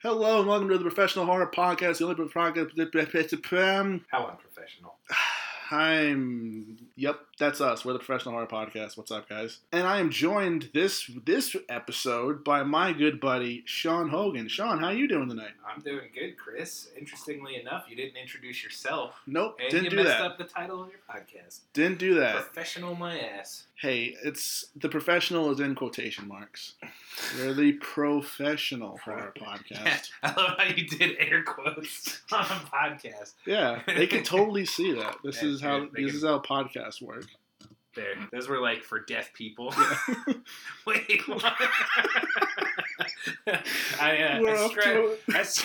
Hello and welcome to the Professional Horror Podcast, the only podcast. How unprofessional. I'm yep, that's us. We're the Professional Horror Podcast. What's up, guys? And I am joined this this episode by my good buddy Sean Hogan. Sean, how are you doing tonight? I'm doing good, Chris. Interestingly enough, you didn't introduce yourself. Nope, And didn't you do messed that. up the title of your podcast. Didn't do that. Professional my ass. Hey, it's the professional is in quotation marks. We're the professional horror podcast. I love how you did air quotes on a podcast. Yeah, they can totally see that. This Yeah, is how this can- is how podcasts work. There. Those were like for deaf people. Yeah. Wait, what? I, uh, We're I off to s-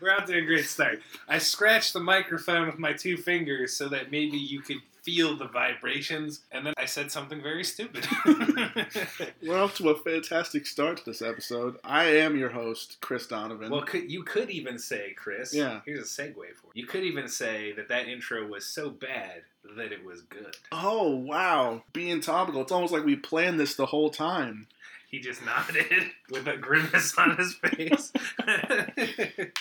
We're out to a great start. I scratched the microphone with my two fingers so that maybe you could feel the vibrations, and then I said something very stupid. We're off to a fantastic start to this episode. I am your host, Chris Donovan. well, could, you could even say, Chris. Yeah. Here's a segue for you. You could even say that that intro was so bad that it was good. oh wow, being topical. It's almost like we planned this the whole time. He just nodded with a grimace on his face.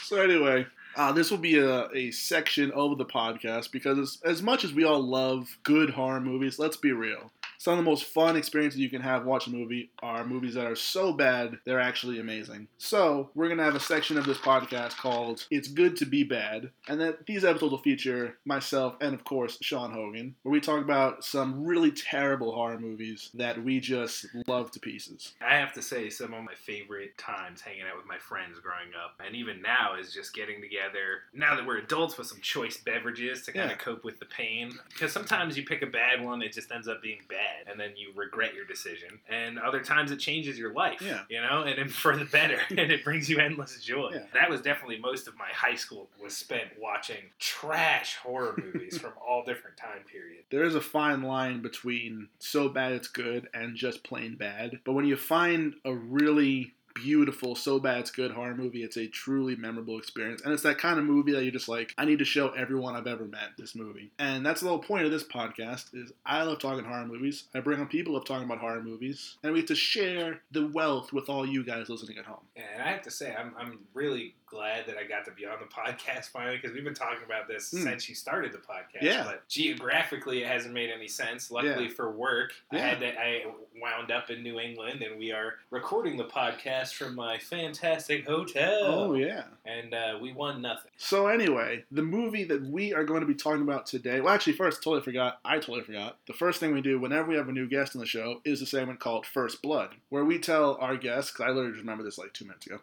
So anyway, uh, this will be a, a section of the podcast because as, as much as we all love good horror movies, let's be real. Some of the most fun experiences you can have watching a movie are movies that are so bad they're actually amazing. So we're gonna have a section of this podcast called "It's Good to Be Bad," and that these episodes will feature myself and of course Sean Hogan, where we talk about some really terrible horror movies that we just love to pieces. I have to say, some of my favorite times hanging out with my friends growing up, and even now, is just getting together. Now that we're adults, with some choice beverages to kind Yeah. of cope with the pain. Because sometimes you pick a bad one, it just ends up being bad, and then you regret your decision. And other times, it changes your life. Yeah. You know, and for the better, and it brings you endless joy. Yeah. That was definitely most of my high school was spent watching trash horror movies from all different time periods. there is a fine line between so bad it's good and just plain bad. But when you find a really beautiful, so bad it's good horror movie, it's a truly memorable experience. And it's that kind of movie that you're just like, I need to show everyone I've ever met this movie. And that's the whole point of this podcast is I love talking horror movies. I bring on people who love talking about horror movies. And we get to share the wealth with all you guys listening at home. And I have to say, I'm, I'm really glad that I got to be on the podcast finally because we've been talking about this Hmm. since you started the podcast. Yeah. But geographically, it hasn't made any sense. Luckily Yeah. for work, I had to, I wound up in New England, and we are recording the podcast from my fantastic hotel. Oh, yeah. And uh, we won nothing. So anyway, the movie that we are going to be talking about today. Well, actually, first, totally forgot. I totally forgot. The first thing we do whenever we have a new guest on the show is a segment called First Blood, where we tell our guests. Because I literally remember this like two minutes ago.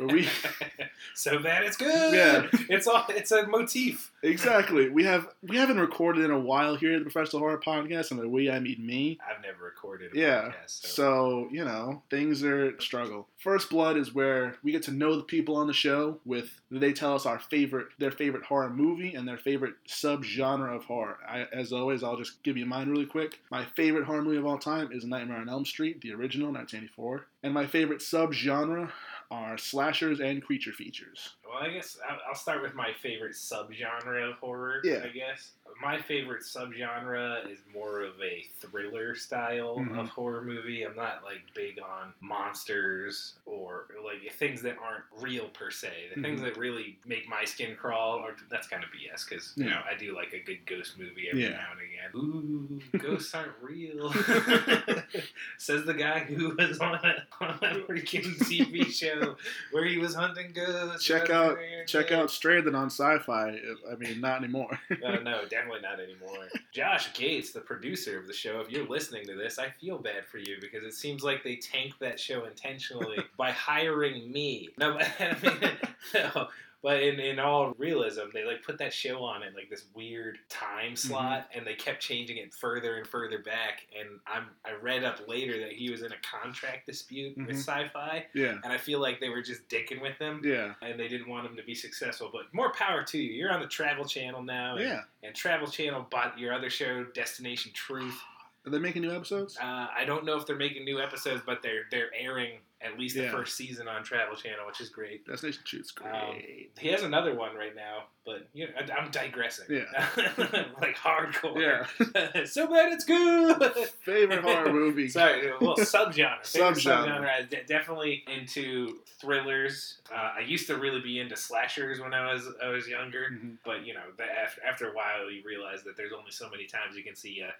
we- so bad it's good. Yeah. it's all it's a motif. Exactly. we have we haven't recorded in a while here at the Professional Horror Podcast, and the we I mean me. I've never recorded a Yeah. podcast. So. So, you know, things are a struggle. First Blood is where we get to know the people on the show with they tell us our favorite their favorite horror movie and their favorite subgenre of horror. I, as always, I'll just give you mine really quick. My favorite horror movie of all time is Nightmare on Elm Street, the original 1984. And my favorite subgenre are slashers and creature features. Well, I guess I'll- start with my favorite subgenre of horror. Yeah. I guess my favorite subgenre is more of a thriller style Mhm. of horror movie. I'm not like big on monsters or like things that aren't real per se. The things Mhm. that really make my skin crawl, or that's kind of BS because you know I do like a good ghost movie every Yeah. now and again. Ooh, ghosts aren't real. Says the guy who was on a, on a freaking TV show where he was hunting ghosts. Check out check out Stranded on Syfy. I mean, not anymore. no, no, definitely not anymore. Josh Gates, the producer of the show, if you're listening to this, I feel bad for you because it seems like they tanked that show intentionally by hiring me. No, I mean, no, but in, in all realism, they like put that show on in like this weird time slot, and they kept changing it further and further back. And I'm I read up later that he was in a contract dispute Mhm. with Syfy, yeah. and I feel like they were just dicking with him. Yeah. And they didn't want him to be successful, but more power to you. You're on the Travel Channel now, and, Yeah. and Travel Channel bought your other show, Destination Truth. Are they making new episodes? Uh, I don't know if they're making new episodes, but they're they're airing at least the Yeah. first season on Travel Channel, which is great. Destination Truth's great. Um, he has another one right now, but you know, I, I'm digressing. Yeah. like hardcore. yeah. so bad it's good. Favorite horror movie. Sorry, well, subgenre. Subgenre. subgenre. I de- definitely into thrillers. Uh, I used to really be into slashers when I was I was younger, Mhm. but you know, the, after after a while, you realize that there's only so many times you can see a.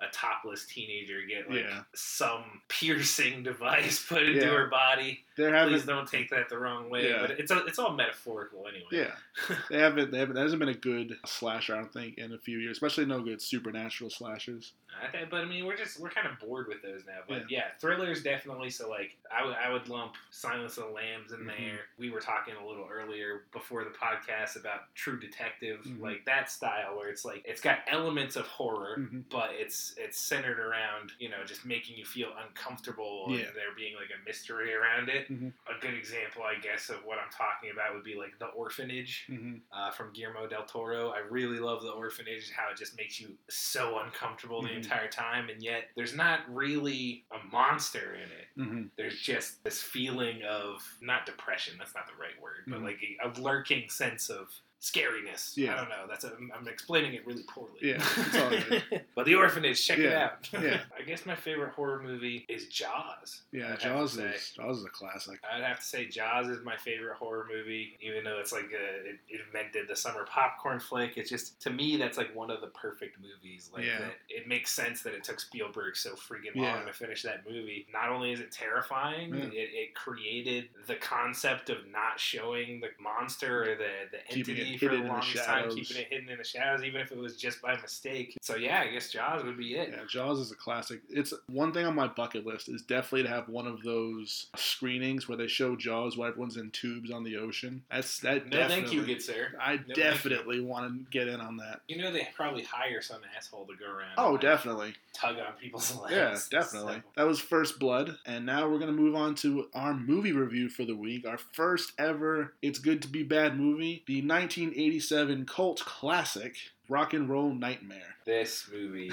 A topless teenager get like Yeah. some piercing device put into Yeah. her body. There Please haven't. don't take that the wrong way. Yeah. But it's a, it's all metaphorical anyway. Yeah, they haven't. They haven't. There hasn't been a good slasher, I don't think, in a few years. Especially no good supernatural slashers. I think, but I mean, we're just we're kind of bored with those now. But yeah, thrillers definitely. So like, I would I would lump Silence of the Lambs in Mhm. there. We were talking a little earlier before the podcast about True Detective, Mhm. like that style where it's like it's got elements of horror, Mhm. but it's it's centered around you know just making you feel uncomfortable Yeah. and there being like a mystery around it. Mhm. A good example, I guess, of what I'm talking about would be like The Orphanage Mm-hmm. uh, from Guillermo del Toro. I really love The Orphanage, how it just makes you so uncomfortable the Mhm. entire time, and yet there's not really a monster in it. Mm-hmm. There's just this feeling of not depression, that's not the right word, but Mhm. like a, a lurking sense of scariness. Yeah. I don't know. That's a, I'm explaining it really poorly. Yeah, it's all right. but The Orphanage, check it out. yeah. I guess my favorite horror movie is Jaws. I'd Yeah, Jaws is Jaws is a classic. I'd have to say Jaws is my favorite horror movie, even though it's like a, it, it invented the summer popcorn flick. It's just to me that's like one of the perfect movies. Like Yeah. it makes sense that it took Spielberg so freaking Yeah. long to finish that movie. Not only is it terrifying, Yeah. it, it created the concept of not showing the monster or the the Keeping it for hidden the in the longest time, keeping it hidden in the shadows, even if it was just by mistake. So yeah, I guess Jaws would be it. Yeah, Jaws is a classic. It's one thing on my bucket list is definitely to have one of those screenings where they show Jaws while everyone's in tubes on the ocean. That's that. No, thank you, good sir. I you. definitely want to get in on that. You know they probably hire some asshole to go around. Oh, definitely. tug on people's legs. Yeah, definitely. So- That was First Blood, and now we're gonna move on to our movie review for the week. Our first ever "It's Good to Be Bad" movie, the 1987 cult classic "Rock and Roll Nightmare." this movie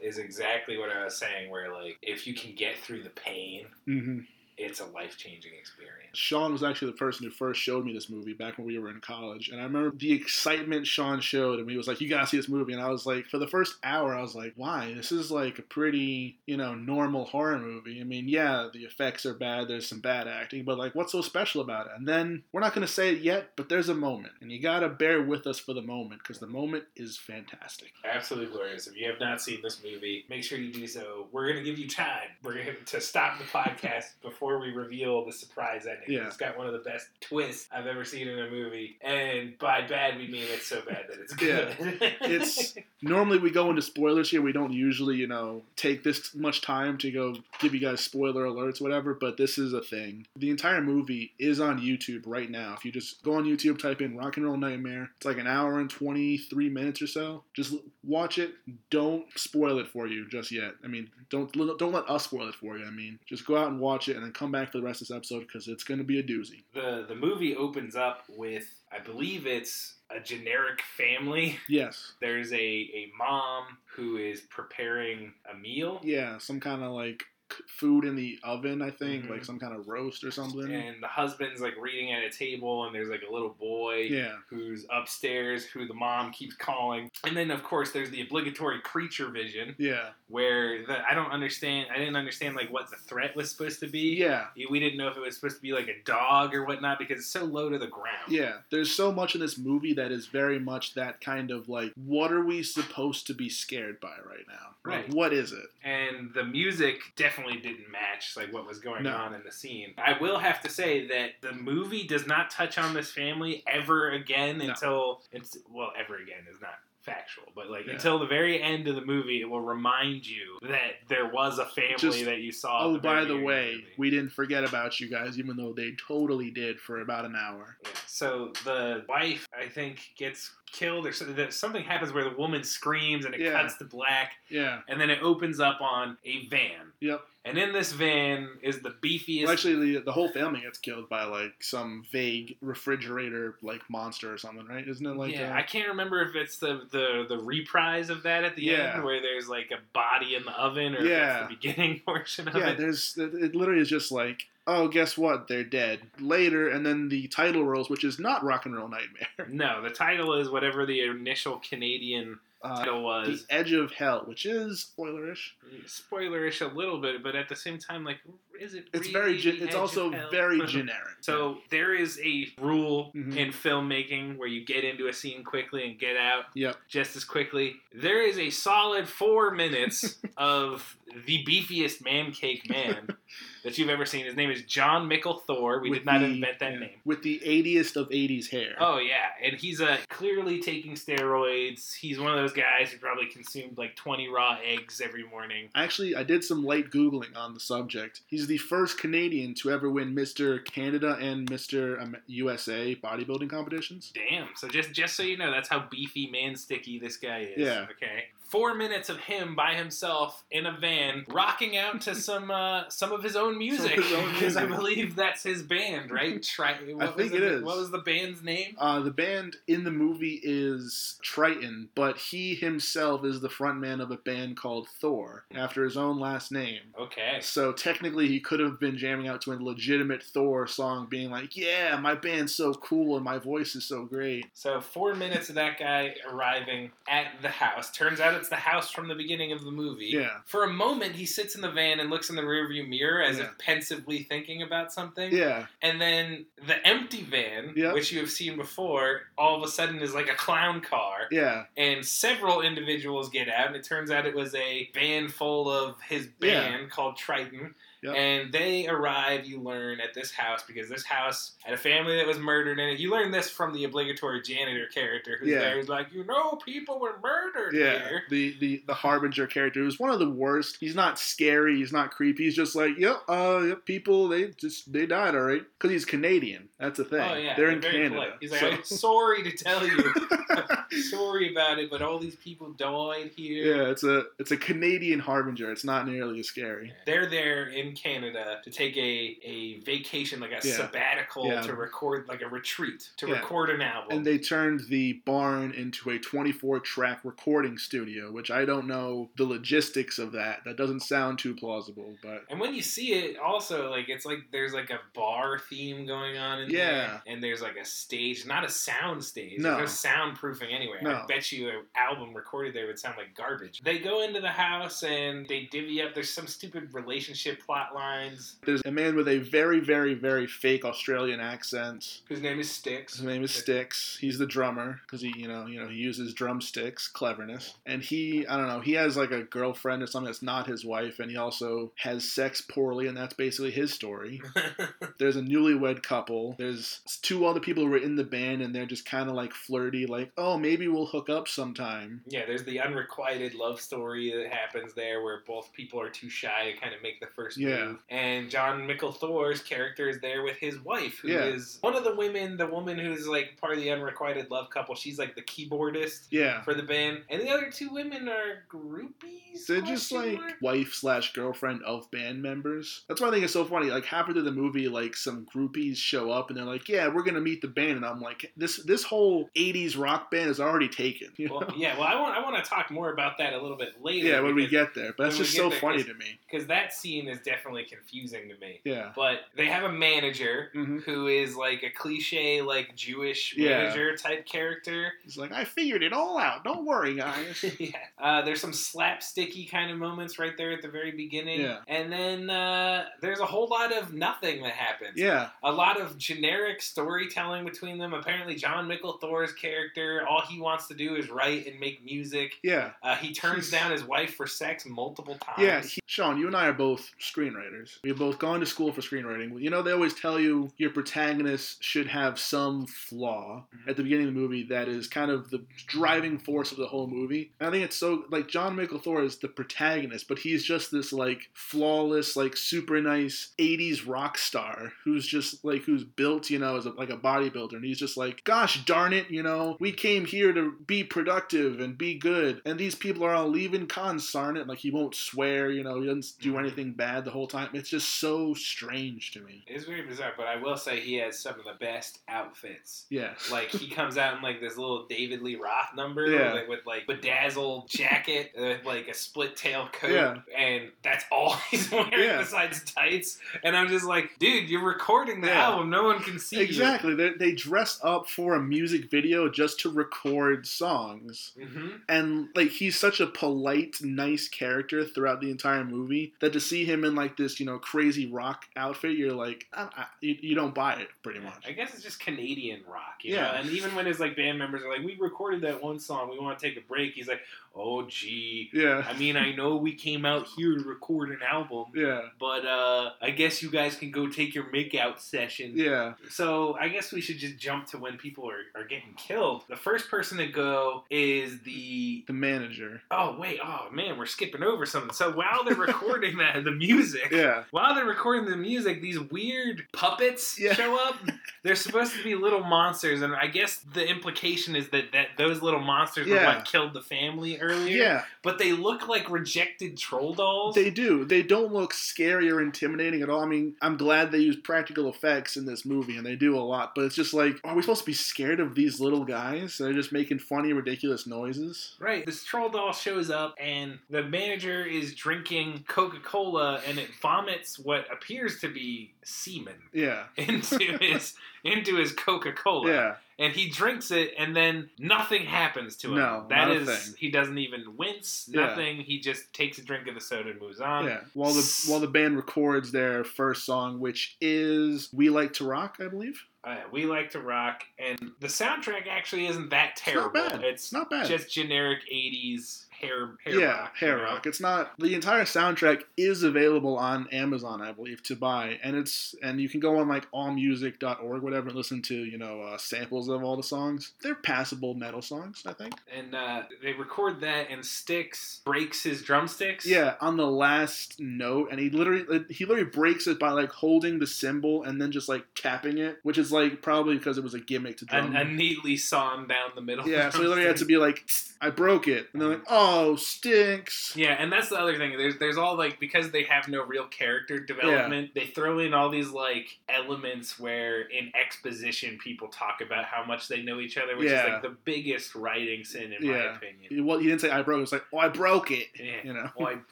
is exactly what I was saying. Where like, if you can get through the pain, hmm it's a life changing experience. Sean was actually the person who first showed me this movie back when we were in college, and I remember the excitement Sean showed, and he was like, "You gotta see this movie," and I was like, for the first hour, I was like, "Why? This is like a pretty, you know, normal horror movie. I mean, yeah, the effects are bad, there's some bad acting, but like, what's so special about it?" And then we're not gonna say it yet, but there's a moment, and you gotta bear with us for the moment because the moment is fantastic. Absolutely glorious. If you have not seen this movie, make sure you do so. We're gonna give you time. We're gonna to stop the podcast before we reveal the surprise ending. Yeah. It's got one of the best twists I've ever seen in a movie, and by bad we mean it's so bad that it's Yeah. good. It's normally we go into spoilers here. We don't usually, you know, take this much time to go give you guys spoiler alerts, whatever. But this is a thing. The entire movie is on YouTube right now. If you just go on YouTube, type in "Rock and Roll Nightmare," it's like an hour and twenty three minutes or so. Just watch it. Don't spoil it for you just yet. I mean, don't don't let us spoil it for you. I mean, just go out and watch it and then come back for the rest of this episode because it's going to be a doozy. the the movie opens up with I believe it's a generic family. Yes. There's a, a mom who is preparing a meal. Yeah, some kind of like food in the oven, I think, Mhm. like some kind of roast or something. And the husband's like reading at a table, and there's like a little boy yeah, who's upstairs, who the mom keeps calling. And then, of course, there's the obligatory creature vision, yeah, where the, I don't understand. I didn't understand like what the threat was supposed to be. yeah, We didn't know if it was supposed to be like a dog or whatnot because it's so low to the ground. yeah. There's so much in this movie that is very much that kind of like, what are we supposed to be scared by right now? Like, Right. what is it? and the music definitely didn't match like what was going No. on in the scene. I will have to say that the movie does not touch on this family ever again No. until it's well, ever again is not factual, but like Yeah. until the very end of the movie, it will remind you that there was a family Just- that you saw. Oh, the by the way, we didn't forget about you guys, even though they totally did for about an hour. Yeah. So the wife, I think, gets killed, or so, that something happens where the woman screams and it Yeah. cuts to black, Yeah, and then it opens up on a van. yep, And in this van is the beefiest. Well, actually, the the whole family gets killed by like some vague refrigerator like monster or something, right? Isn't it like? yeah, uh, I can't remember if it's the, the the reprise of that at the Yeah. end where there's like a body in the oven, or if Yeah. that's the beginning portion of yeah. it. Yeah, there's it literally is just like. Oh, guess what? They're dead. Later, and then the title rolls, which is not Rock and Roll Nightmare. No, the title is whatever the initial Canadian Uh, title the. Edge of Hell, which is spoilerish. Spoilerish a little bit, but at the same time, like, is it? It's really very. Gen- it's also very generic. So there is a rule Mhm. in filmmaking where you get into a scene quickly and get out Yep. just as quickly. There is a solid four minutes of the beefiest man cake man that you've ever seen. His name is Jon Mikl Thor. We With did not the- invent that yeah, name. With the 80st of 80s hair. Oh yeah, and he's uh, clearly taking steroids. He's one of those guys who probably consumed like twenty raw eggs every morning. Actually, I did some light Googling on the subject. He's the first Canadian to ever win Mr. Canada and Mr. USA bodybuilding competitions. Damn. So just just so you know, that's how beefy man sticky this guy is. Yeah. Okay. Four minutes of him by himself in a van, rocking out to some uh, some of his own music. Because I believe that's his band, right? Try. What think it the- is. What was the band's name? Uh, the band in the movie is Triton, but he himself is the frontman of a band called Thor, after his own last name. Okay. So technically, he could have been jamming out to a legitimate Thor song, being like, "Yeah, my band's so cool and my voice is so great." So four minutes of that guy arriving at the house. Turns out it's the house from the beginning of the movie. Yeah, For a moment, he sits in the van and looks in the rearview mirror as Yeah. if pensively thinking about something. yeah, And then the empty van, Yeah. which you have seen before, all of a sudden is like a clown car. yeah. And several individuals get out, and it turns out it was a van full of his Yeah. band called Triton. Yep. And they arrive, you learn, at this house because this house had a family that was murdered in it. You learn this from the obligatory janitor character who's Yeah. there. He's like, you know, people were murdered Yeah, here. the, the the harbinger character was one of the worst. He's not scary. He's not creepy. He's just like, yep, uh, yep, people they just they died, all right, because he's Canadian. That's the thing. Oh, yeah. they're in Canada. polite. He's like, so- I'm sorry to tell you. sorry about it, but all these people died here. yeah, it's a it's a Canadian harbinger. It's not nearly as scary. They're there in Canada to take a, a vacation, like a Yeah. sabbatical, Yeah. to record, like a retreat, to Yeah. record an album. And they turned the barn into a 24 track recording studio, which I don't know the logistics of that. That doesn't sound too plausible, but And when you see it, also like it's like there's like a bar theme going on in Yeah. there, and there's like a stage, not a sound stage. No. There's no soundproofing anywhere. I No. bet you an album recorded there would sound like garbage. They go into the house and they divvy up. There's some stupid relationship plot lines. there's a man with a very, very, very fake Australian accent. His name is Sticks. His name is Sticks. He's the drummer because he, you know, you know, he uses drumsticks, cleverness. And he, I don't know, he has like a girlfriend or something that's not his wife, and he also has sex poorly, and that's basically his story. There's a newlywed couple. There's two other people who were in the band, and they're just kind of like flirty, like, oh, maybe we'll hook up sometime. Yeah, there's the unrequited love story that happens there where both people are too shy to kind of make the first Yeah. move. And Jon Mikl Thor's character is there with his wife, who is Yeah. one of the women, the woman who's like part of the unrequited love couple. She's like the keyboardist Yeah. for the band. And the other two women are groupies? They're just like mark? wife slash girlfriend of band members. That's why I think it's so funny. Like halfway through the movie, like some groupies show up and they're like, "Yeah, we're gonna meet the band," and I'm like, "This this whole '80s rock band is already taken." Well, yeah, well, I want I want to talk more about that a little bit later. yeah, when we get there, but that's just so there, funny to me. because that scene is definitely confusing to me. Yeah. But they have a manager hmm who is like a cliche, like Jewish Yeah. manager type character. He's like, "I figured it all out. Don't worry, guys." yeah. Uh, there's some slapsticky kind of moments right there at the very beginning. Yeah. And then uh, there's a whole lot of nothing that happens. yeah. A lot of generic storytelling between them. Apparently, Jon Mikl Thor's character, all he wants to do is write and make music. Yeah. Uh, he turns He's- down his wife for sex multiple times. Yeah, he, Sean, you and I are both screenwriters. We've both gone to school for screenwriting. You know, they always tell you your protagonist should have some flaw Mhm. at the beginning of the movie that is kind of the driving force of the whole movie. And I think it's so like John Michael Thor is the protagonist, but he's just this like flawless, like super nice '80s rock star who's just like who's built, you know, as a, like a bodybuilder, and he's just like, gosh darn it, you know, we came here to be productive and be good. And these people are all leaving consarnate. Like he won't swear, you know, he doesn't do Mhm. anything bad the whole time. It's just so strange to me. It's very bizarre, but I will say he has some of the best outfits. Yeah. Like he comes out in like this little David Lee Roth number, Yeah. like, with like bedazzled jacket, with like a split tail coat, Yeah. and that's all he's wearing Yeah. besides tights. And I'm just like, dude, you're recording the album, no one can see Exactly. They, they dress up for a music video just to record songs. you. hmm And like he's such a polite, nice character throughout the entire movie that to see him in like this, you know, crazy rock outfit, you're like, I, I, you, you don't buy it pretty much. I guess it's just Canadian rock, you Yeah. know. And even when his like band members are like, "We recorded that one song, we want to take a break," he's like, "Oh, gee, Yeah. I mean, I know we came out here to record an album, Yeah. but uh, I guess you guys can go take your makeout session." Yeah. So I guess we should just jump to when people are, are getting killed. The first person to go is the The manager. oh wait oh man we're skipping over something. So while they're recording that the music, Yeah. while they're recording the music, these weird puppets Yeah. show up. They're supposed to be little monsters, and I guess the implication is that, that those little monsters were what killed the family earlier. Yeah. But they look like rejected troll dolls. They do. They don't look scary or intimidating at all. I mean, I'm glad they use practical effects in this movie, and they do a lot. But it's just like, are we supposed to be scared of these little guys? They're just making funny, ridiculous noises. Right. This troll doll shows up, and the manager is drinking Coca Cola, and it vomits what appears to be semen Yeah. into his into his Coca Cola. Yeah. And he drinks it, and then nothing happens to him. No, that thing. he doesn't even wince. Yeah. Nothing. He just takes a drink of the soda and moves on. Yeah. While the while the band records their first song, which is "We Like to Rock," I believe. Uh, we like to rock, and the soundtrack actually isn't that It's terrible. not bad. It's It's not bad. just generic '80s hair hair yeah, rock. hair you know? rock. It's not the entire soundtrack is available on Amazon, I believe, to buy, and it's and you can go on like allmusic.org, whatever, and listen to you know uh, samples of all the songs. They're passable metal songs, I think. And uh, they record that, and Sticks breaks his drumsticks. Yeah, on the last note, and he literally he literally breaks it by like holding the cymbal and then just like tapping it, which is like probably because it was a gimmick to a, drum. a neatly sawn down the middle. yeah, so he literally had to be like, "I broke it," and they're like, "Oh, Oh, stinks." Yeah, and that's the other thing. There's there's all like because they have no real character development, they throw in all these like elements where in exposition people talk about how much they know each other, which Yeah. is like the biggest writing sin in my opinion. Well, he didn't say I broke. it. It was like, "Oh, I broke it." Yeah. You know. Oh, I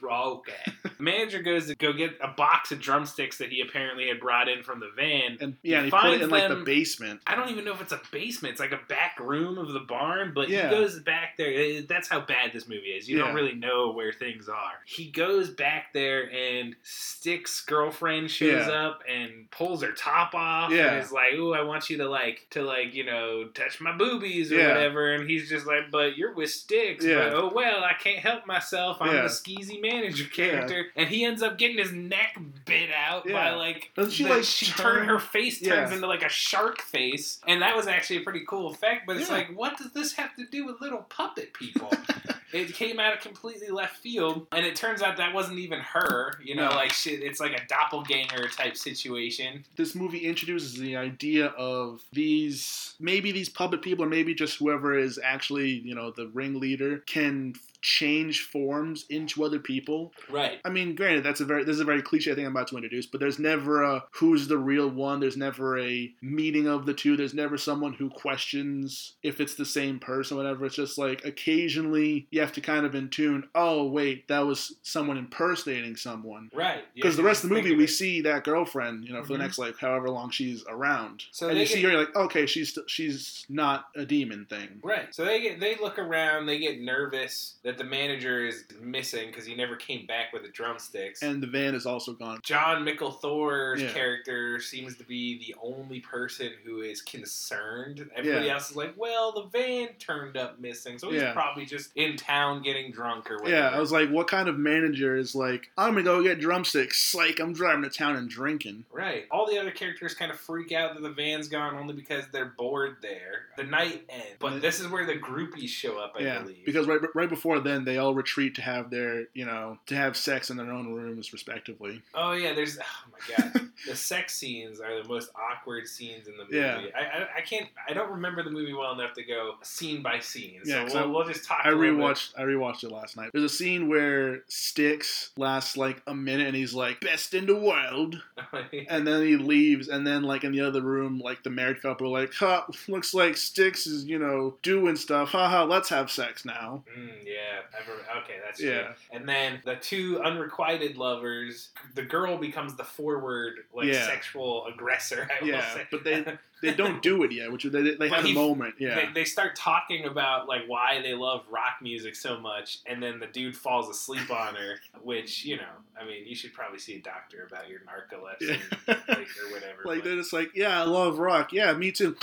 broke it. Manager goes to go get a box of drumsticks that he apparently had brought in from the van. And yeah, and he He put it in like the basement. I don't even know if it's a basement. It's like a back room of the barn, but Yeah. he goes back there. That's how bad this movie is. You Yeah. don't really know where things are. He goes back there, and Stick's girlfriend shows Yeah. up and pulls her top off. Yeah. and is like, "Ooh, I want you to like to like you know touch my boobies or Yeah. whatever." And he's just like, "But you're with Sticks." Yeah. But, oh well, I can't help myself. I'm Yeah. the skeezy manager character, and he ends up getting his neck bit out by like Doesn't she the- like she turn- turned her face turns into like a shark face, and that was actually a pretty cool effect. But it's like, what does this have to do with little puppet people? it came out of completely left field, and it turns out that wasn't even her. You know, No. like shit, it's like a doppelganger type situation. This movie introduces the idea of these maybe these puppet people, or maybe just whoever is actually you know the ringleader can change forms into other people. Right. I mean, granted, that's a very this is a very cliche thing I'm about to introduce, but there's never a who's the real one. There's never a meeting of the two. There's never someone who questions if it's the same person, whatever. It's just like occasionally you have to kind of in tune. Oh wait, that was someone impersonating someone. Right. Because have the rest of the movie, we see that girlfriend, you know, for Mhm. the next like however long she's around, So and you see her, you're like, okay, she's she's not a demon thing. Right. So they get they look around, they get nervous that the manager is missing because he never came back with the drumsticks. And the van is also gone. Jon Mikl Thor's Yeah. character seems to be the only person who is concerned. Everybody Yeah. else is like, well, the van turned up missing, so he's Yeah. probably just in town getting drunk or whatever. Yeah, I was like, what kind of manager is like, I'm gonna go get drumsticks. Like, I'm driving to town and drinking. Right. All the other characters kind of freak out that the van's gone only because they're bored there. The night ends. But this is where the groupies show up, I yeah, believe. because right right before then they all retreat to have their, you know, to have sex in their own rooms, respectively. Oh yeah, there's oh my god, the sex scenes are the most awkward scenes in the movie. Yeah. I, I I can't I don't remember the movie well enough to go scene by scene. Yeah, so 'cause we'll, I- we'll just talk. I a little bit. rewatched. I rewatched it last night. There's a scene where Sticks lasts like a minute, and he's like, "Best in the world," and then he leaves, and then like in the other room, like the married couple, are like, "Huh, looks like Sticks is you know doing stuff. Haha, let's have sex now." Mm, yeah, Remember, okay, that's Yeah. true. And then the two unrequited lovers, the girl becomes the forward, like Yeah. sexual aggressor. I Yeah, say. but they they don't do it yet, which they they had a moment. Yeah, They, they start talking about like why they love rock music so much, and then the dude falls asleep on her. Which you know, I mean, you should probably see a doctor about your narcolepsy, Yeah. like, or whatever. like but- they're just like, "Yeah, I love rock. Yeah, me too."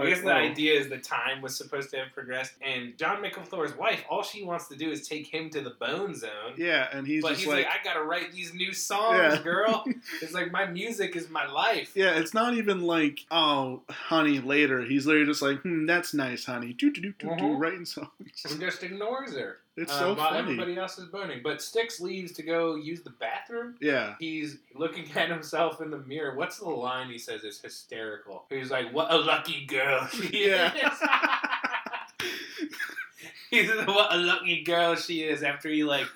I guess the oh. idea is the time was supposed to have progressed, and Jon Mikl Thor's wife, all she wants to do is take him to the Bone Zone. Yeah, and he's but just he's like, like, I gotta write these new songs, Yeah. girl. It's like my music is my life. Yeah, it's not even like, oh, honey, later. He's literally just like, hmm, that's nice, honey. Do do do do do, Mhm. writing songs. And just ignores her. It's um, so while funny. everybody else is boning. But Sticks leaves to go use the bathroom. Yeah, He's looking at himself in the mirror. What's the line he says is hysterical? He's like, "What a lucky girl she Yeah. is." He's what a lucky girl she is. After he like,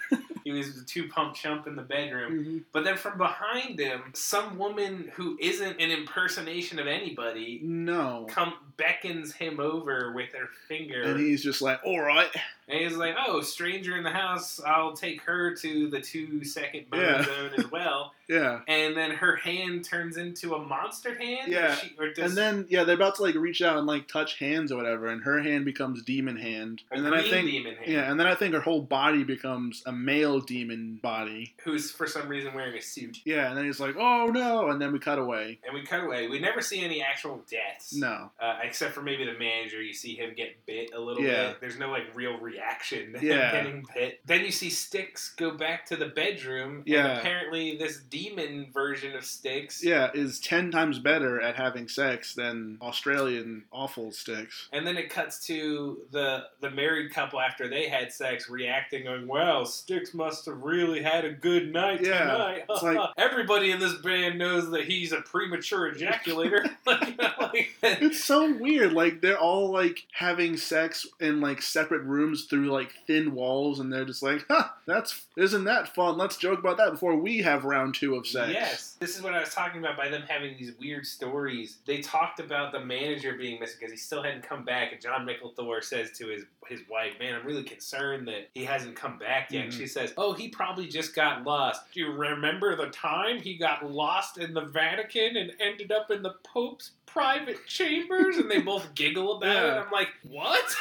he was the two pump chump in the bedroom. Mhm. But then from behind him, some woman who isn't an impersonation of anybody no. come beckons him over with her finger. And he's just like, all right. And he's like, "Oh, stranger in the house. I'll take her to the two second bone Yeah. zone as well." Yeah. And then her hand turns into a monster hand. Yeah. Or she, or does, And then, yeah, they're about to like reach out and like touch hands or whatever, and her hand becomes demon hand. a And then I think, demon hand, yeah, and then I think her whole body becomes a male demon body. who's for some reason wearing a suit. Yeah, and then he's like, oh no, and then we cut away. And we cut away. We never see any actual deaths. No. Uh, except for maybe the manager, you see him get bit a little Yeah. bit. There's no like real reaction to Yeah. getting bit. Then you see Sticks go back to the bedroom. Yeah. And apparently, this demon version of Sticks. Yeah, is ten times better at having sex than Australian awful sticks. And then it cuts to the the married couple after they had sex reacting, going, "Wow, Sticks must have really had a good night Yeah, tonight." it's like- Everybody in this band knows that he's a premature ejaculator. like, like- It's so weird. Like they're all like having sex in like separate rooms through like thin walls, and they're just like, "Huh, that's isn't that fun? Let's joke about that before we have round two of sex." Yes, this is what I was talking about by them having these weird stories. They talked about the manager being missing because he still hadn't come back, and Jon Mikl Thor says to his his wife, "Man, I'm really concerned that he hasn't come back yet." Mhm. she says, "Oh, he probably just got lost. Do you remember the time he got lost in the Vatican and ended up in the Pope's private chambers?" And they both giggle about it. I'm? Like, what-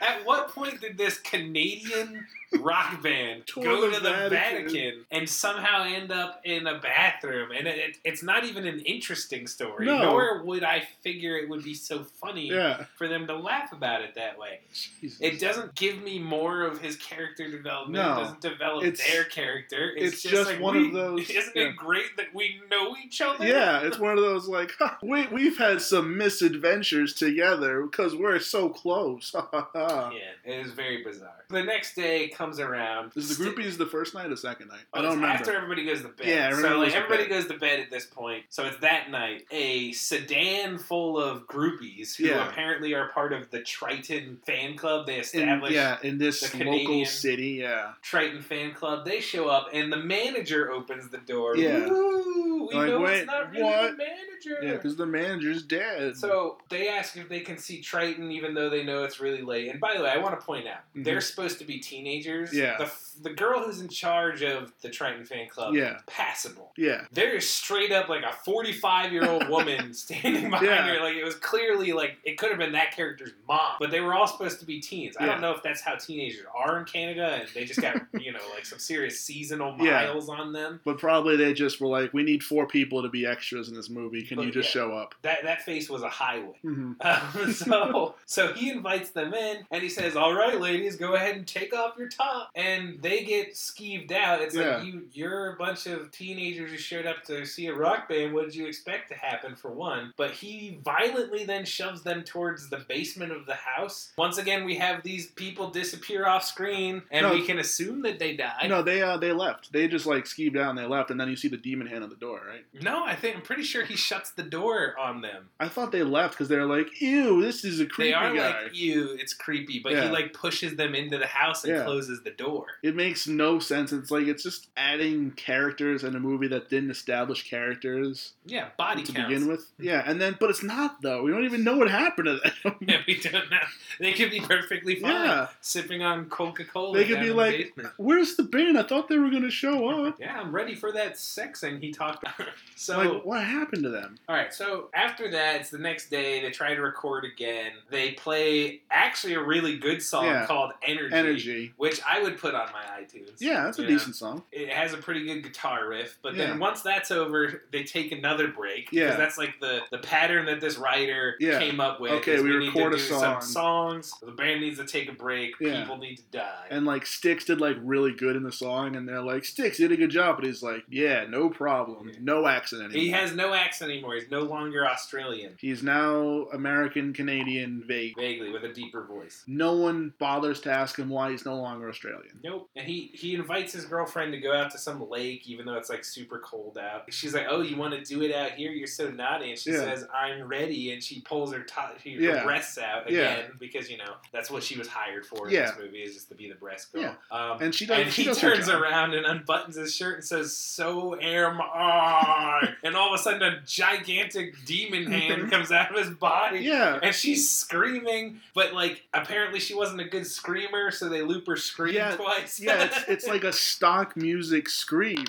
At what point did this Canadian rock band Tour go to the Vatican. Vatican and somehow end up in a bathroom. And it, it, it's not even an interesting story. No. Nor would I figure it would be so funny Yeah. for them to laugh about it that way. Jesus. It doesn't give me more of his character development. No. It doesn't develop It's- their character. It's, it's just, just like, one we- of those- Isn't yeah. it great that we know each other? Yeah, it's one of those like, "Huh, we we've had some misadventures together because we're so close. Yeah, it is very bizarre. The next day comes around. Is the groupies the first night or second night? Oh, I don't remember. After everybody goes to bed. Yeah, everybody so like goes everybody bed. goes to bed at this point. So it's that night. A sedan full of groupies who Yeah. apparently are part of the Triton fan club. They in, established yeah, in this local city, yeah. Triton fan club. They show up and the manager opens the door. Yeah. Woo, we Like, know wait, it's not really what? the manager. Yeah, because the manager's dead. So they ask if they can see Triton, even though they know it's really late. And by the way, I want to point out Mhm. they're supposed to be teenagers. Yeah. The, the girl who's in charge of the Triton fan club. Yeah. Passable. yeah, There is straight up like a 45 year old woman standing behind Yeah. her. Like it was clearly like it could have been that character's mom, but they were all supposed to be teens. I Yeah. don't know if that's how teenagers are in Canada, and they just got you know like some serious seasonal Yeah. miles on them. but probably they just were like, we need four people to be extras in this movie can But, you just yeah. show up? That that face was a highway. hmm Um, so so he invites them in and he says, "All right, ladies, go ahead and take off your top." And they get skeeved out. It's Yeah. like you you're a bunch of teenagers who showed up to see a rock band. What did you expect to happen for one? But he violently then shoves them towards the basement of the house. Once again, we have these people disappear off screen, and No. we can assume that they died. No, they uh, they left. They just like skeeved out and they left, and then you see the demon hand on the door, right? No, I think I'm pretty sure he shuts the door on them. I thought they left because they're like, "Ew, this is a creepy they are guy." like, "Ew, it's creepy," but he like pushes them into the house and Yeah. closes the door. It makes no sense. It's like it's just adding characters in a movie that didn't establish characters Yeah, body to counts. begin with. Yeah, and then but it's not though. We don't even know what happened to them. Yeah, we don't know. They could be perfectly fine Yeah. sipping on Coca Cola. They could be like, "Where's the band? I thought they were gonna show up." "Yeah, I'm ready for that sexing he talked." about." so, like, what happened to them? all right. So after that, it's the next day. They try to record again. They play actually a really good song Yeah. called "Energy,", Energy. which I would put on my iTunes. Yeah, that's a know? decent song. it has a pretty good guitar riff, but Yeah. then once that's over, they take another break Yeah. because that's like the the pattern that this writer Yeah. came up with. Okay, we need record a song. some songs. The band needs to take a break. Yeah. People need to die. And like Sticks did like really good in the song, and they're like, "Sticks you did a good job," but he's like, "Yeah, no problem, Yeah. no accent anymore." he has no accent anymore. He's no longer Australian. He's now American Canadian vague. Vaguely with a deeper voice. No one bothers to ask him why he's no longer Australian. Nope. And he he invites his girlfriend to go out to some lake, even though it's like super cold out. She's like, "Oh, you want to do it out here? You're so naughty." And she Yeah. says, "I'm ready." And she pulls her, to- her Yeah. breasts out Yeah. again because you know that's what she was hired for in Yeah. this movie is just to be the breast girl. Yeah. Um, And she does. and she he turns around and unbuttons his shirt and says, "So am I." and all of a sudden, a gigantic demon hand comes out of his body. Yeah. And she's screaming, but like apparently she wasn't a good screamer, so they loop her scream Yeah, twice. Yeah, it's it's like a stock music scream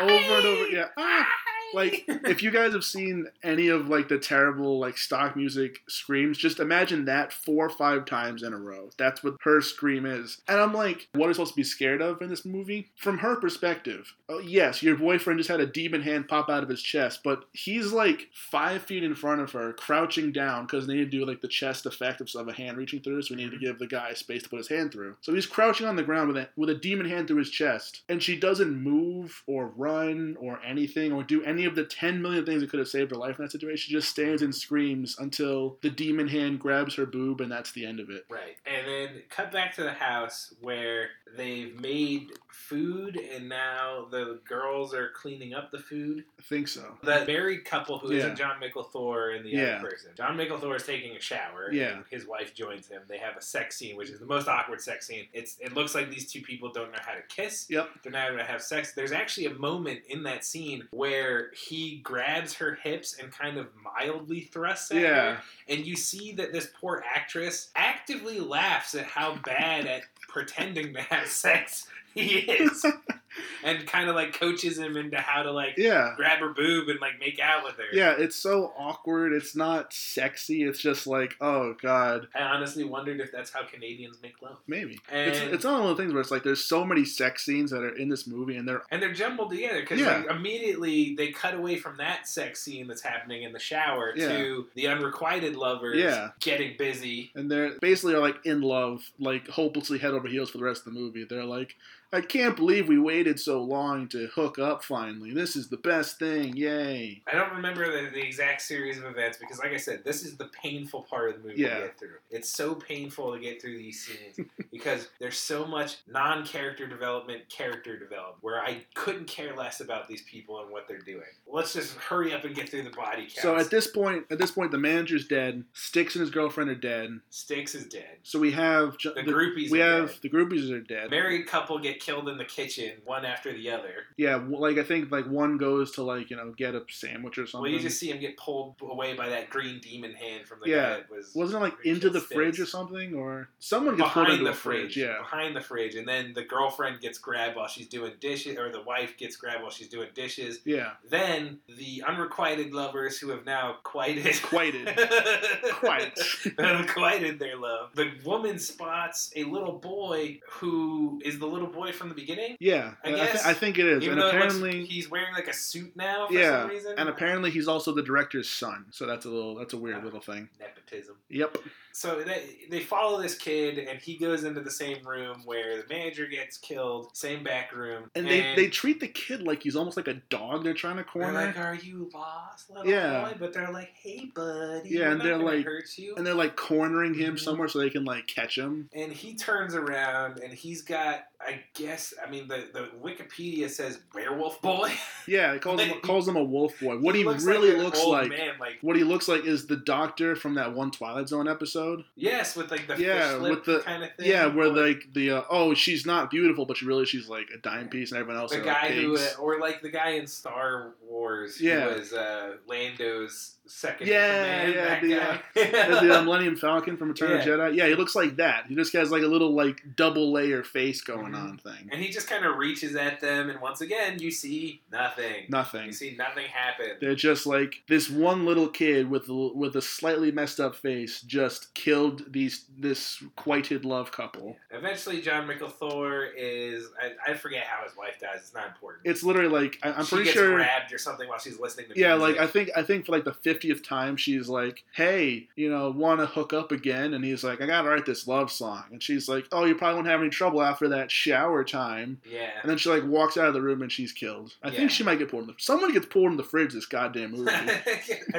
over and over. Yeah. Ah! Like if you guys have seen any of like the terrible like stock music screams, just imagine that four or five times in a row. That's what her scream is. And I'm like, what are you supposed to be scared of in this movie? From her perspective, oh, yes, your boyfriend just had a demon hand pop out of his chest, but he's like five feet in front of her, crouching down because they need to do like the chest effect of a hand reaching through, so we need to give the guy space to put his hand through. So he's crouching on the ground with a with a demon hand through his chest, and she doesn't move or run or anything or do any of the 10 million things that could have saved her life in that situation. She just stands and screams until the demon hand grabs her boob, and that's the end of it. Right. And then cut back to the house where they've made food and now the girls are cleaning up the food. I think so. The married couple who Yeah. not Jon Mikl Thor and the Yeah. other person. Jon Mikl Thor is taking a shower. Yeah. And his wife joins him. They have a sex scene, which is the most awkward sex scene. It's it looks like these two people don't know how to kiss. Yep. They're not going to have sex. There's actually a moment in that scene where he grabs her hips and kind of mildly thrusts at Yeah. her. And you see that this poor actress actively laughs at how bad at pretending to have sex he is. and kind of like coaches him into how to like Yeah. grab her boob and like make out with her. Yeah, it's so awkward. It's not sexy. It's just like, oh god, I honestly wondered if that's how Canadians make love. maybe. And It's it's one of those things where it's like there's so many sex scenes that are in this movie, and they're and they're jumbled together because Yeah. like, immediately they cut away from that sex scene that's happening in the shower Yeah. to the unrequited lovers Yeah. getting busy. and they're basically are like in love, like hopelessly head over heels for the rest of the movie. They're like, I can't believe we waited so long to hook up finally. This is the best thing, yay! I don't remember the, the exact series of events because, like I said, this is the painful part of the movie Yeah. to get through. It's so painful to get through these scenes because there's so much non character development, character development, where I couldn't care less about these people and what they're doing. Let's just hurry up and get through the body counts. So at this point, at this point, the manager's dead. Sticks and his girlfriend are dead. Sticks is dead. So we have ju- The groupies We are have dead. the groupies are dead. Married couple get killed in the kitchen, one after the other. Yeah, like I think like one goes to like you know get a sandwich or something. Well, you just see him get pulled away by that green demon hand from the Yeah. guy that was. Wasn't it like into the fridge or something, or someone gets pulled behind into the fridge? fridge, Yeah, behind the fridge, and then the girlfriend gets grabbed while she's doing dishes, or the wife gets grabbed while she's doing dishes. yeah, Then the unrequited lovers who have now quited, Quited. Quite. have quieted their love. The woman spots a little boy who is the little boy from the beginning. Yeah, I I, thi- guess. I think it is. Even and it looks- apparently, he's wearing like a suit now for yeah, some reason. and apparently he's also the director's son. So that's a little that's a weird Ah. little thing. nepotism. Yep. So they, they follow this kid, and he goes into the same room where the manager gets killed, same back room. And they, they treat the kid like he's almost like a dog they're trying to corner. they're like, "Are you lost, little Yeah. boy?" But they're like, "Hey, buddy, Yeah, and they're like- hurt you." and they're like cornering him Mhm. somewhere so they can like catch him. and he turns around, and he's got, I guess, I mean, the, the Wikipedia says werewolf boy. Yeah, it calls him calls him a wolf boy. What he, looks really like looks like man, like what he looks like is the doctor from that one Twilight Zone episode. yes, with like the Yeah, with the- kind of thing. Yeah, where or like the uh, oh she's not beautiful, but she really she's like a dime piece, and everyone else the guy like who, uh, or like the guy in Star Wars, Yeah. who was uh, Lando's second. Yeah, yeah, the. Yeah, the uh, Millennium Falcon from Return of Yeah. Jedi. Yeah, he looks like that. He just has like a little like double layer face going Mhm. on thing. and he just kind of reaches at them, and once again, you see nothing. Nothing. You see nothing happen. They're just like this one little kid with with a slightly messed up face just killed these this quited love couple. Eventually, John Thor is. I, I forget how his wife dies. It's not important. It's literally like I, I'm she pretty gets sure. grabbed or something while she's listening to Yeah, music. like I think I think for like the fiftieth time she's like, "Hey, you know, want to hook up again?" And he's like, "I gotta write this love song." And she's like, "Oh, you probably won't have any trouble after that shower time." yeah. And then she like walks out of the room and she's killed. I Yeah. think she might get pulled in the. Someone gets pulled in the fridge this goddamn movie. I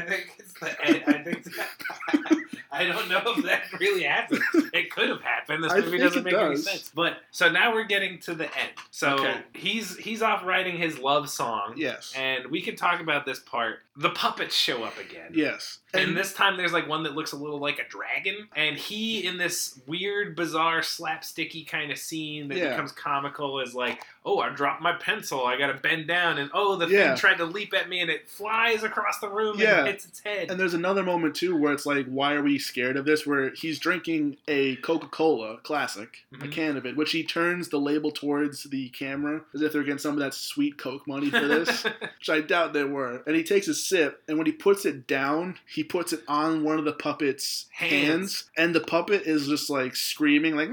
think it's the end. I think I don't know if that really happened. It could have happened. This I movie doesn't make any sense. But so now we're getting to the end. So Okay. he's he's off writing his love song. yes. And we can talk about this part. The puppets show up again. Yes. And this time there's like one that looks a little like a dragon. And he, in this weird, bizarre, slapsticky kind of scene that Yeah. becomes comical, is like, oh, I dropped my pencil. I got to bend down. And oh, the Yeah. thing tried to leap at me and it flies across the room Yeah. and hits its head. And there's another moment too where it's like, why are we scared of this? Where he's drinking a Coca-Cola classic, a Mhm. can of it, which he turns the label towards the camera as if they're getting some of that sweet Coke money for this, which I doubt they were. And he takes a sip, and when he puts it down, he puts it on one of the puppet's hands, Hands. and the puppet is just like screaming, like,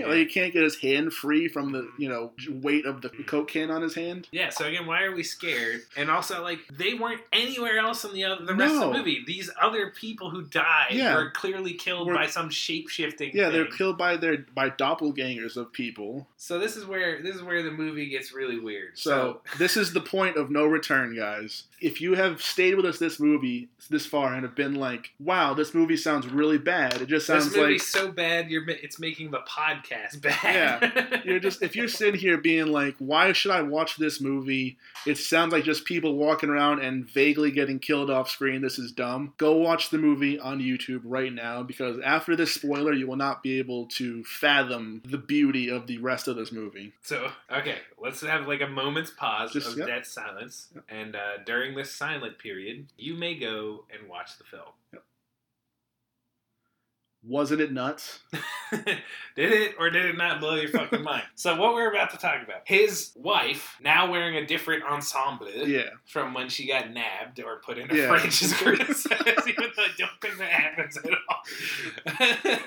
"Meh!" Like he can't get his hand free from the you know weight of the Coke can on his hand. Yeah, so again, why are we scared? And also, like, they weren't anywhere else in the other, the rest of the movie. These other people who died Yeah. were clearly killed Were- by some shape shifting. Yeah, they're killed by their by doppelgangers of people. So this is where this is where the movie gets really weird. So this is the point of no return, guys. If you have stayed with us this movie this far and have been like, "Wow, this movie sounds really bad," it just sounds like this movie's like so bad, you're it's making the podcast bad. Yeah. you're just if you're sitting here being like, "Why should I watch this movie?" It sounds like just people walking around and vaguely getting killed off screen. This is dumb. Go watch the movie on YouTube right now because after this spoiler, you will not be able to fathom the beauty of the rest of this movie. So okay, let's have like a moment's pause Just- of yep. dead silence, Yep. and uh, during this silent period, you may go and watch the film. Wasn't it nuts? did it or did it not blow your fucking mind? So what we're about to talk about, his wife now wearing a different ensemble Yeah. from when she got nabbed or put in a Yeah. fridge, as Curtis says, even though I don't think that happens at all.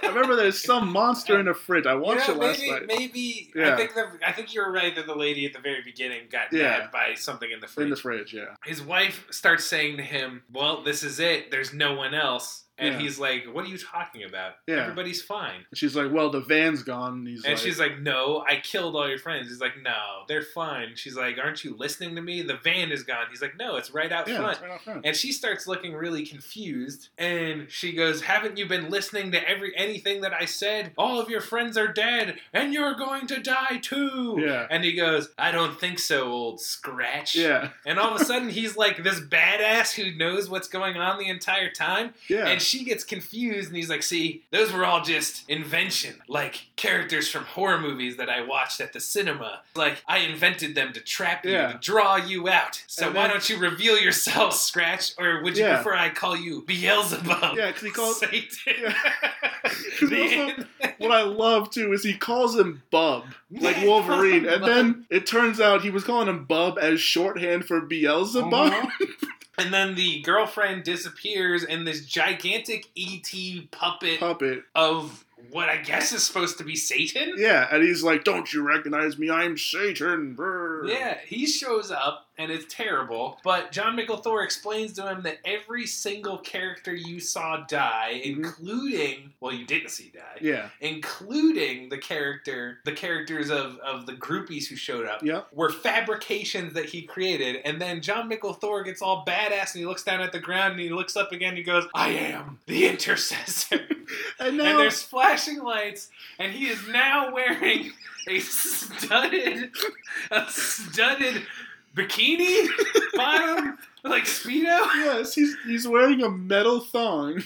I remember there's some monster in a fridge. I watched You know, it last maybe, night. maybe I think the, I think you're right that the lady at the very beginning got Yeah. nabbed by something in the fridge. In the fridge, yeah. His wife starts saying to him, "Well, this is it. There's no one else." And Yeah. he's like, "What are you talking about? Yeah. Everybody's fine." And she's like, "Well, the van's gone." And And like, she's like, "No, I killed all your friends." He's like, "No, they're fine." She's like, "Aren't you listening to me? The van is gone." He's like, "No, it's right out "Yeah, front." right out front." And she starts looking really confused, and she goes, "Haven't you been listening to every anything that I said? All of your friends are dead, and you're going to die too." Yeah. And he goes, "I don't think so, old scratch." Yeah, And all of a sudden, he's like this badass who knows what's going on the entire time, yeah. and she gets confused, and he's like, "See, those were all just invention, like characters from horror movies that I watched at the cinema. Like I invented them to trap you, Yeah. to draw you out. So And why don't you reveal yourself, Scratch? Or would you Yeah. prefer I call you Beelzebub? Yeah, because he calls- Satan. Yeah. also- what I love too is he calls him Bub, like Wolverine, and then it turns out he was calling him Bub as shorthand for Beelzebub. Uh-huh. And then the girlfriend disappears, and this gigantic ET puppet Puppet. of what I guess is supposed to be Satan. Yeah, and he's like, "Don't you recognize me? I'm Satan." Brr. Yeah, he shows up and it's terrible. But Jon Mikl Thor explains to him that every single character you saw die, Mhm. including well, you didn't see die, Yeah. including the character, the characters of of the groupies who showed up. Yep. Were fabrications that he created, and then Jon Mikl Thor gets all badass and he looks down at the ground and he looks up again and he goes, "I am the intercessor." And and now, there's flashing lights, and he is now wearing a studded, a studded bikini bottom, like speedo. yes, he's he's wearing a metal thong,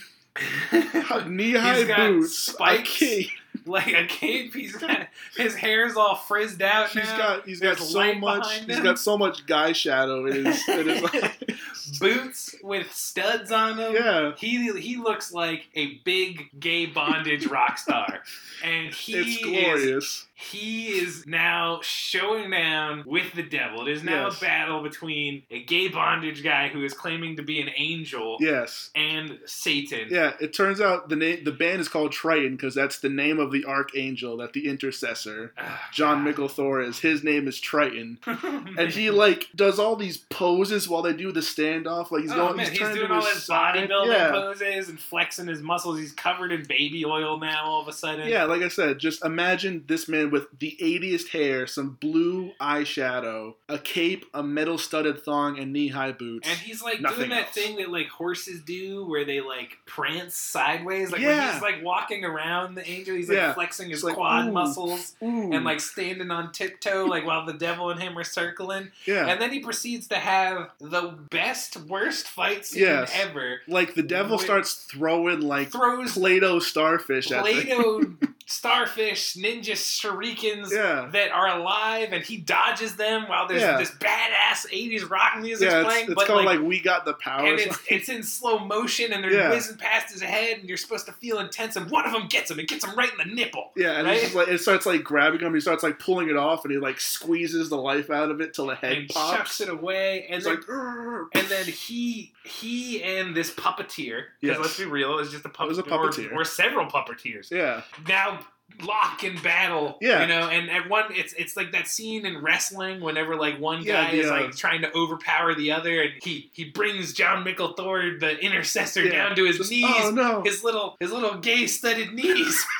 knee high boots, spikes. a cape. like a cape. He's got his hair's all frizzed out He's now. got he's got so much he's got so much guy shadow in his, in his boots with studs on them. Yeah. He he looks like a big gay bondage rock star, and he It's is glorious. He is now showing down with the devil. It is now Yes. a battle between a gay bondage guy who is claiming to be an angel Yes. and Satan. Yeah, it turns out the name the band is called Triton because that's the name of the archangel that the intercessor Ah, Jon God. Mikl Thor is. His name is Triton. And he like does all these poses while they do the standoff. Like he's oh going, man, he's, he's, doing all his bodybuilding Yeah, poses and flexing his muscles. He's covered in baby oil now. All of a sudden, yeah. Like I said, just imagine this man with the 80s hair, some blue eyeshadow, a cape, a metal studded thong, and knee high boots. And he's like Nothing doing that else. thing that like horses do, where they like prance sideways. Like when Yeah. he's like walking around the angel, he's like Yeah. flexing his like, quad ooh, muscles. Ooh. and like standing on tiptoe, like while the devil and him are circling. yeah. And then he proceeds to have the best, worst fight scene Yes. ever. like the devil starts throwing like Throws Play-Doh starfish at the Play-Doh starfish ninja shurikens Yeah. that are alive, and he dodges them while there's Yeah. this badass '80s rock music Yeah, playing. it's but called like, like, We Got the Power. and it's, it's in slow motion, and they're whizzing past his head, and you're supposed to feel intense. And one of them gets him; it gets him right in the nipple. yeah, and right? just like it starts like grabbing him. He starts like pulling it off, and he like squeezes the life out of it till the head and pops. chucks it away, and It's then like, and then he he and this puppeteer because Yes. let's be real, it was just a puppet. was a puppeteer. Or, or several puppeteers yeah, now lock and battle. Yeah. you know, and at one, it's it's like that scene in wrestling whenever like one Yeah, guy the, is like trying to overpower the other, and he he brings Jon Mikl Thor, the intercessor, yeah. down to his Just, knees, Oh no! his little his little gay studded knees.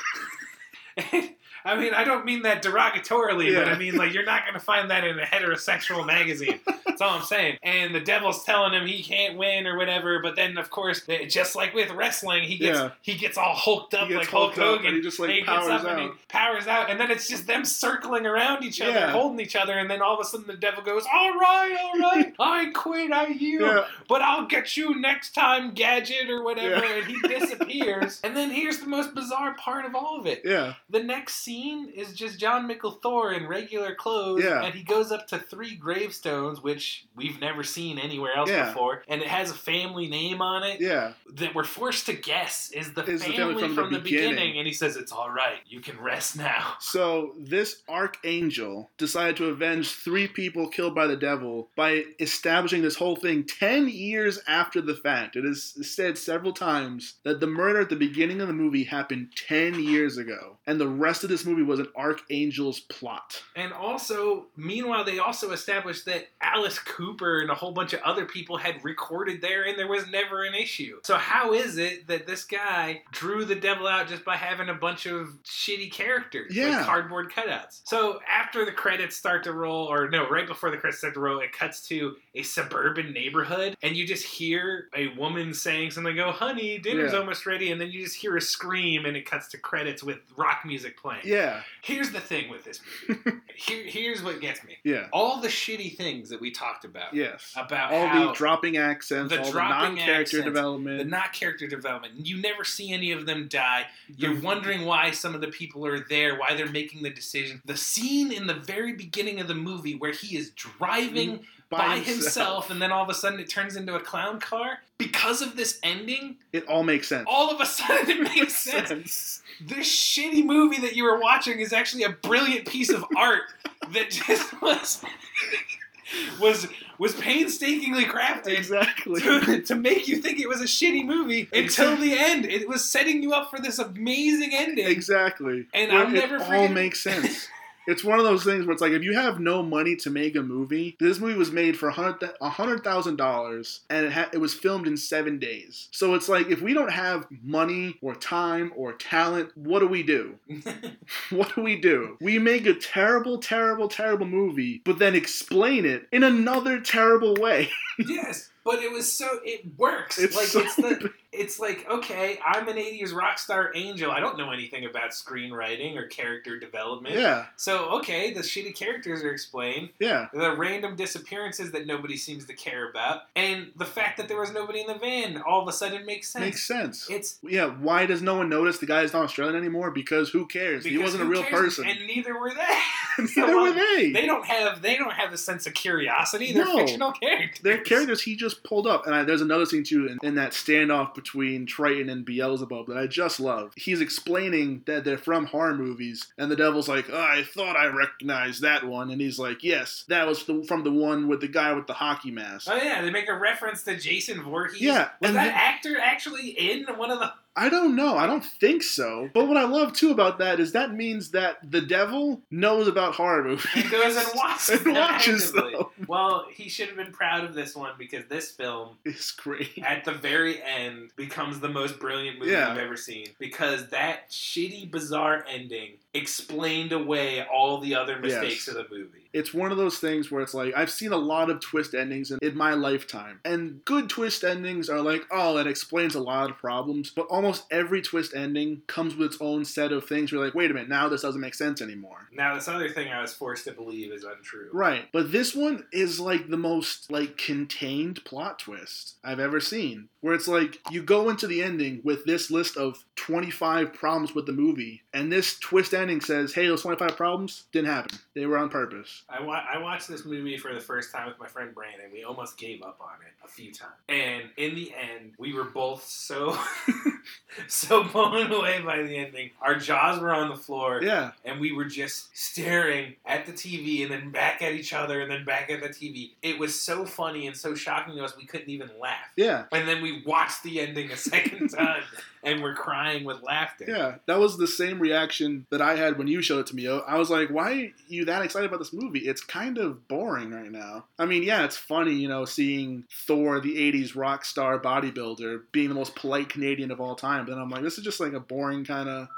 And, I mean, I don't mean that derogatorily, but I mean like you're not going to find that in a heterosexual magazine. That's all I'm saying. And the devil's telling him he can't win or whatever. But then, of course, just like with wrestling, he gets Yeah. he gets all hulked up like Hulk Hogan. and he just like he powers up and out. he powers out, and then it's just them circling around each other, Yeah. holding each other, and then all of a sudden the devil goes, "All right, all right, I quit, I yield, Yeah, but I'll get you next time, gadget or whatever," Yeah. and he disappears. and then here's the most bizarre part of all of it: yeah, the next scene is just Jon Mikl Thor in regular clothes, Yeah. and he goes up to three gravestones, which we've never seen anywhere else Yeah. before, and it has a family name on it yeah. that we're forced to guess is the Is the family, family from, from the, the beginning. beginning. and he says it's all right, you can rest now. So this archangel decided to avenge three people killed by the devil by establishing this whole thing ten years after the fact. It is said several times that the murder at the beginning of the movie happened ten years ago, and the rest of this movie was an archangel's plot. And also, meanwhile, they also established that Alice Cooper and a whole bunch of other people had recorded there, and there was never an issue. So how is it that this guy drew the devil out just by having a bunch of shitty characters, Yeah. like cardboard cutouts? So after the credits start to roll, or no, right before the credits start to roll, it cuts to a suburban neighborhood, and you just hear a woman saying something. Go, oh, honey, dinner's Yeah. almost ready, and then you just hear a scream, and it cuts to credits with rock music playing. Yeah, Here's the thing with this movie. Here, here's what gets me. yeah, All the shitty things that we talked about yes. about All the dropping accents, the all the non-character accents, development. the not character development. You never see any of them die. You're wondering why some of the people are there, why they're making the decision. The scene in the very beginning of the movie where he is driving mm-hmm. By, himself. and then all of a sudden it turns into a clown car. Because of this ending, It all makes sense. all of a sudden it makes sense. this shitty movie that you were watching is actually a brilliant piece of art that just was was was painstakingly crafted exactly. to, to make you think it was a shitty movie until the end. It was setting you up for this amazing ending. Exactly. And Where I'll never it all makes sense. It's one of those things where it's like if you have no money to make a movie, this movie was made for a hundred a hundred thousand dollars, and it ha- it was filmed in seven days. So it's like if we don't have money or time or talent, what do we do? What do we do? We make a terrible, terrible, terrible movie, but then explain it in another terrible way. yes, but it was so it works. It's like so it's the it's like okay, I'm an '80s rock star angel. I don't know anything about screenwriting or character development. yeah, So okay, the shitty characters are explained. yeah, The random disappearances that nobody seems to care about, and the fact that there was nobody in the van all of a sudden makes sense. makes sense. It's Yeah, why does no one notice the guy's not Australian anymore? Because who cares? he wasn't a real cares? person. and neither were they. So, Neither were um, they. They don't have they don't have a sense of curiosity. They're No. fictional characters. They're characters he just pulled up. And I, there's another scene too in, in that standoff between Triton and Beelzebub that I just love. He's explaining that they're from horror movies, and the devil's like, oh, I thought I recognized that one. And he's like, yes, that was the, from the one with the guy with the hockey mask. Oh yeah, they make a reference to Jason Voorhees. Yeah, was that the- actor actually in one of the? I don't know. I don't think so. But what I love too about that is that means that the devil knows about horror movies. And goes and watches And watches them. Well, he should have been proud of this one because this film, is great. at the very end, becomes the most brilliant movie Yeah. I've ever seen. Because that shitty, bizarre ending explained away all the other mistakes Yes. of the movie. It's one of those things where it's like I've seen a lot of twist endings in, in my lifetime, and good twist endings are like, oh, that explains a lot of problems. But almost every twist ending comes with its own set of things. Where you're like, wait a minute, now this doesn't make sense anymore. Now, this other thing I was forced to believe is untrue. Right, but this one is like the most like contained plot twist I've ever seen. Where it's like you go into the ending with this list of 25 problems with the movie, and this twist ending says, "Hey, those 25 problems didn't happen. They were on purpose." I, wa- I watched this movie for the first time with my friend Brandon. We almost gave up on it a few times, and in the end, we were both so so blown away by the ending. Our jaws were on the floor, Yeah, and we were just staring at the TV and then back at each other and then back at the TV. It was so funny and so shocking to us we couldn't even laugh. yeah. And then we watched the ending a second time and we're crying with laughter. Yeah, that was the same reaction that I had when you showed it to me. I was like, why are you that excited about this movie? It's kind of boring right now. I mean, yeah, it's funny, you know, seeing Thor, the 80s rock star bodybuilder, being the most polite Canadian of all time. But then I'm like, this is just like a boring kind of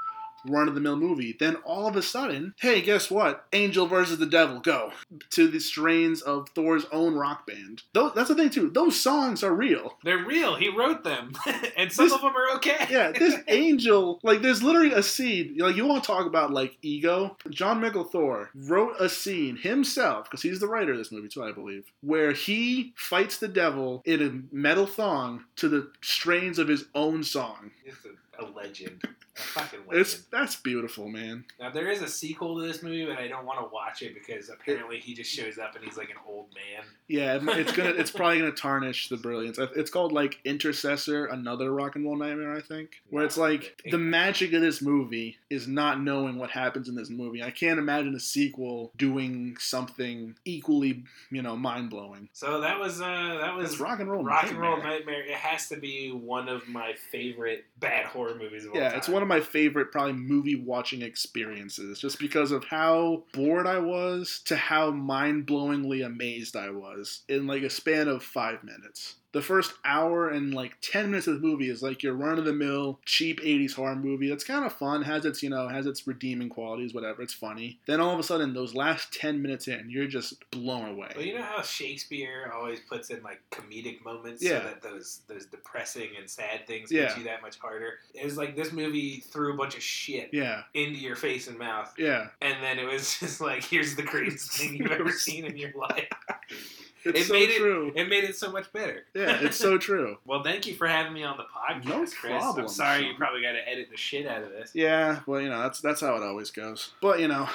run of the mill movie. Then all of a sudden, hey, guess what? Angel versus the Devil, go to the strains of Thor's own rock band. Those, that's the thing, too. Those songs are real. They're real. He wrote them. and some This- of them are okay. yeah, this angel, like, there's literally a scene. Like, you want to talk about like ego? Jon Mikl Thor wrote a scene himself because he's the writer of this movie too, I believe, where he fights the devil in a metal thong to the strains of his own song. He's a, a legend. Fucking. It's that's beautiful, man. Now there is a sequel to this movie, but I don't want to watch it because apparently he just shows up and he's like an old man. Yeah, it's gonna, it's probably gonna tarnish the brilliance. It's called like Intercessor, another rock and roll nightmare, I think, where it's like the magic of this movie is not knowing what happens in this movie. I can't imagine a sequel doing something equally, you know, mind blowing. So that was uh that was rock and roll. Rock and Roll Nightmare. Nightmare. It has to be one of my favorite bad horror movies of all Yeah, time. it's one of my favorite probably movie watching experiences just because of how bored I was to how mind blowingly amazed I was in like a span of five minutes. The first hour and like 10 minutes of the movie is like your run of the mill, cheap 80s horror movie. That's kind of fun, has its, you know, has its redeeming qualities, whatever, it's funny. Then all of a sudden, those last 10 minutes in, you're just blown away. Well, you know how Shakespeare always puts in like comedic moments Yeah. so that those those depressing and sad things Yeah. hit you that much harder. It was like this movie threw a bunch of shit Yeah, into your face and mouth, yeah. and then it was just like, here's the greatest thing you've ever seen in your life. It's It so made it- true. It made it so much better. yeah, it's so true. Well, thank you for having me on the podcast, No Chris. problem, I'm sorry Sean. you probably got to edit the shit out of this. Yeah, well, you know, that's that's how it always goes. But you know,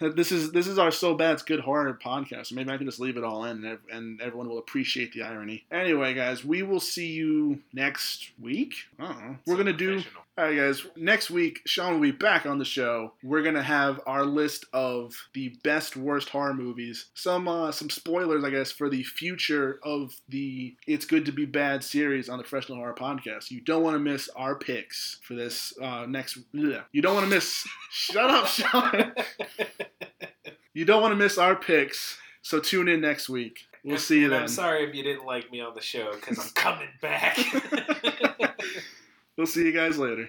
this is this is our so bad it's good horror podcast. Maybe I can just leave it all in, and, and everyone will appreciate the irony. Anyway, guys, we will see you next week. I don't know. We're gonna do. All right, guys. Next week, Sean will be back on the show. We're gonna have our list of the best worst horror movies. Some uh, some spoilers, I guess, for the future of the "It's Good to Be Bad" series on the Professional Horror Podcast. You don't want to miss our picks for this uh, next. bleh. You don't want to miss. shut up, Sean. You don't want to miss our picks. So tune in next week. We'll see you then. I'm sorry if you didn't like me on the show because I'm coming back. We'll see you guys later.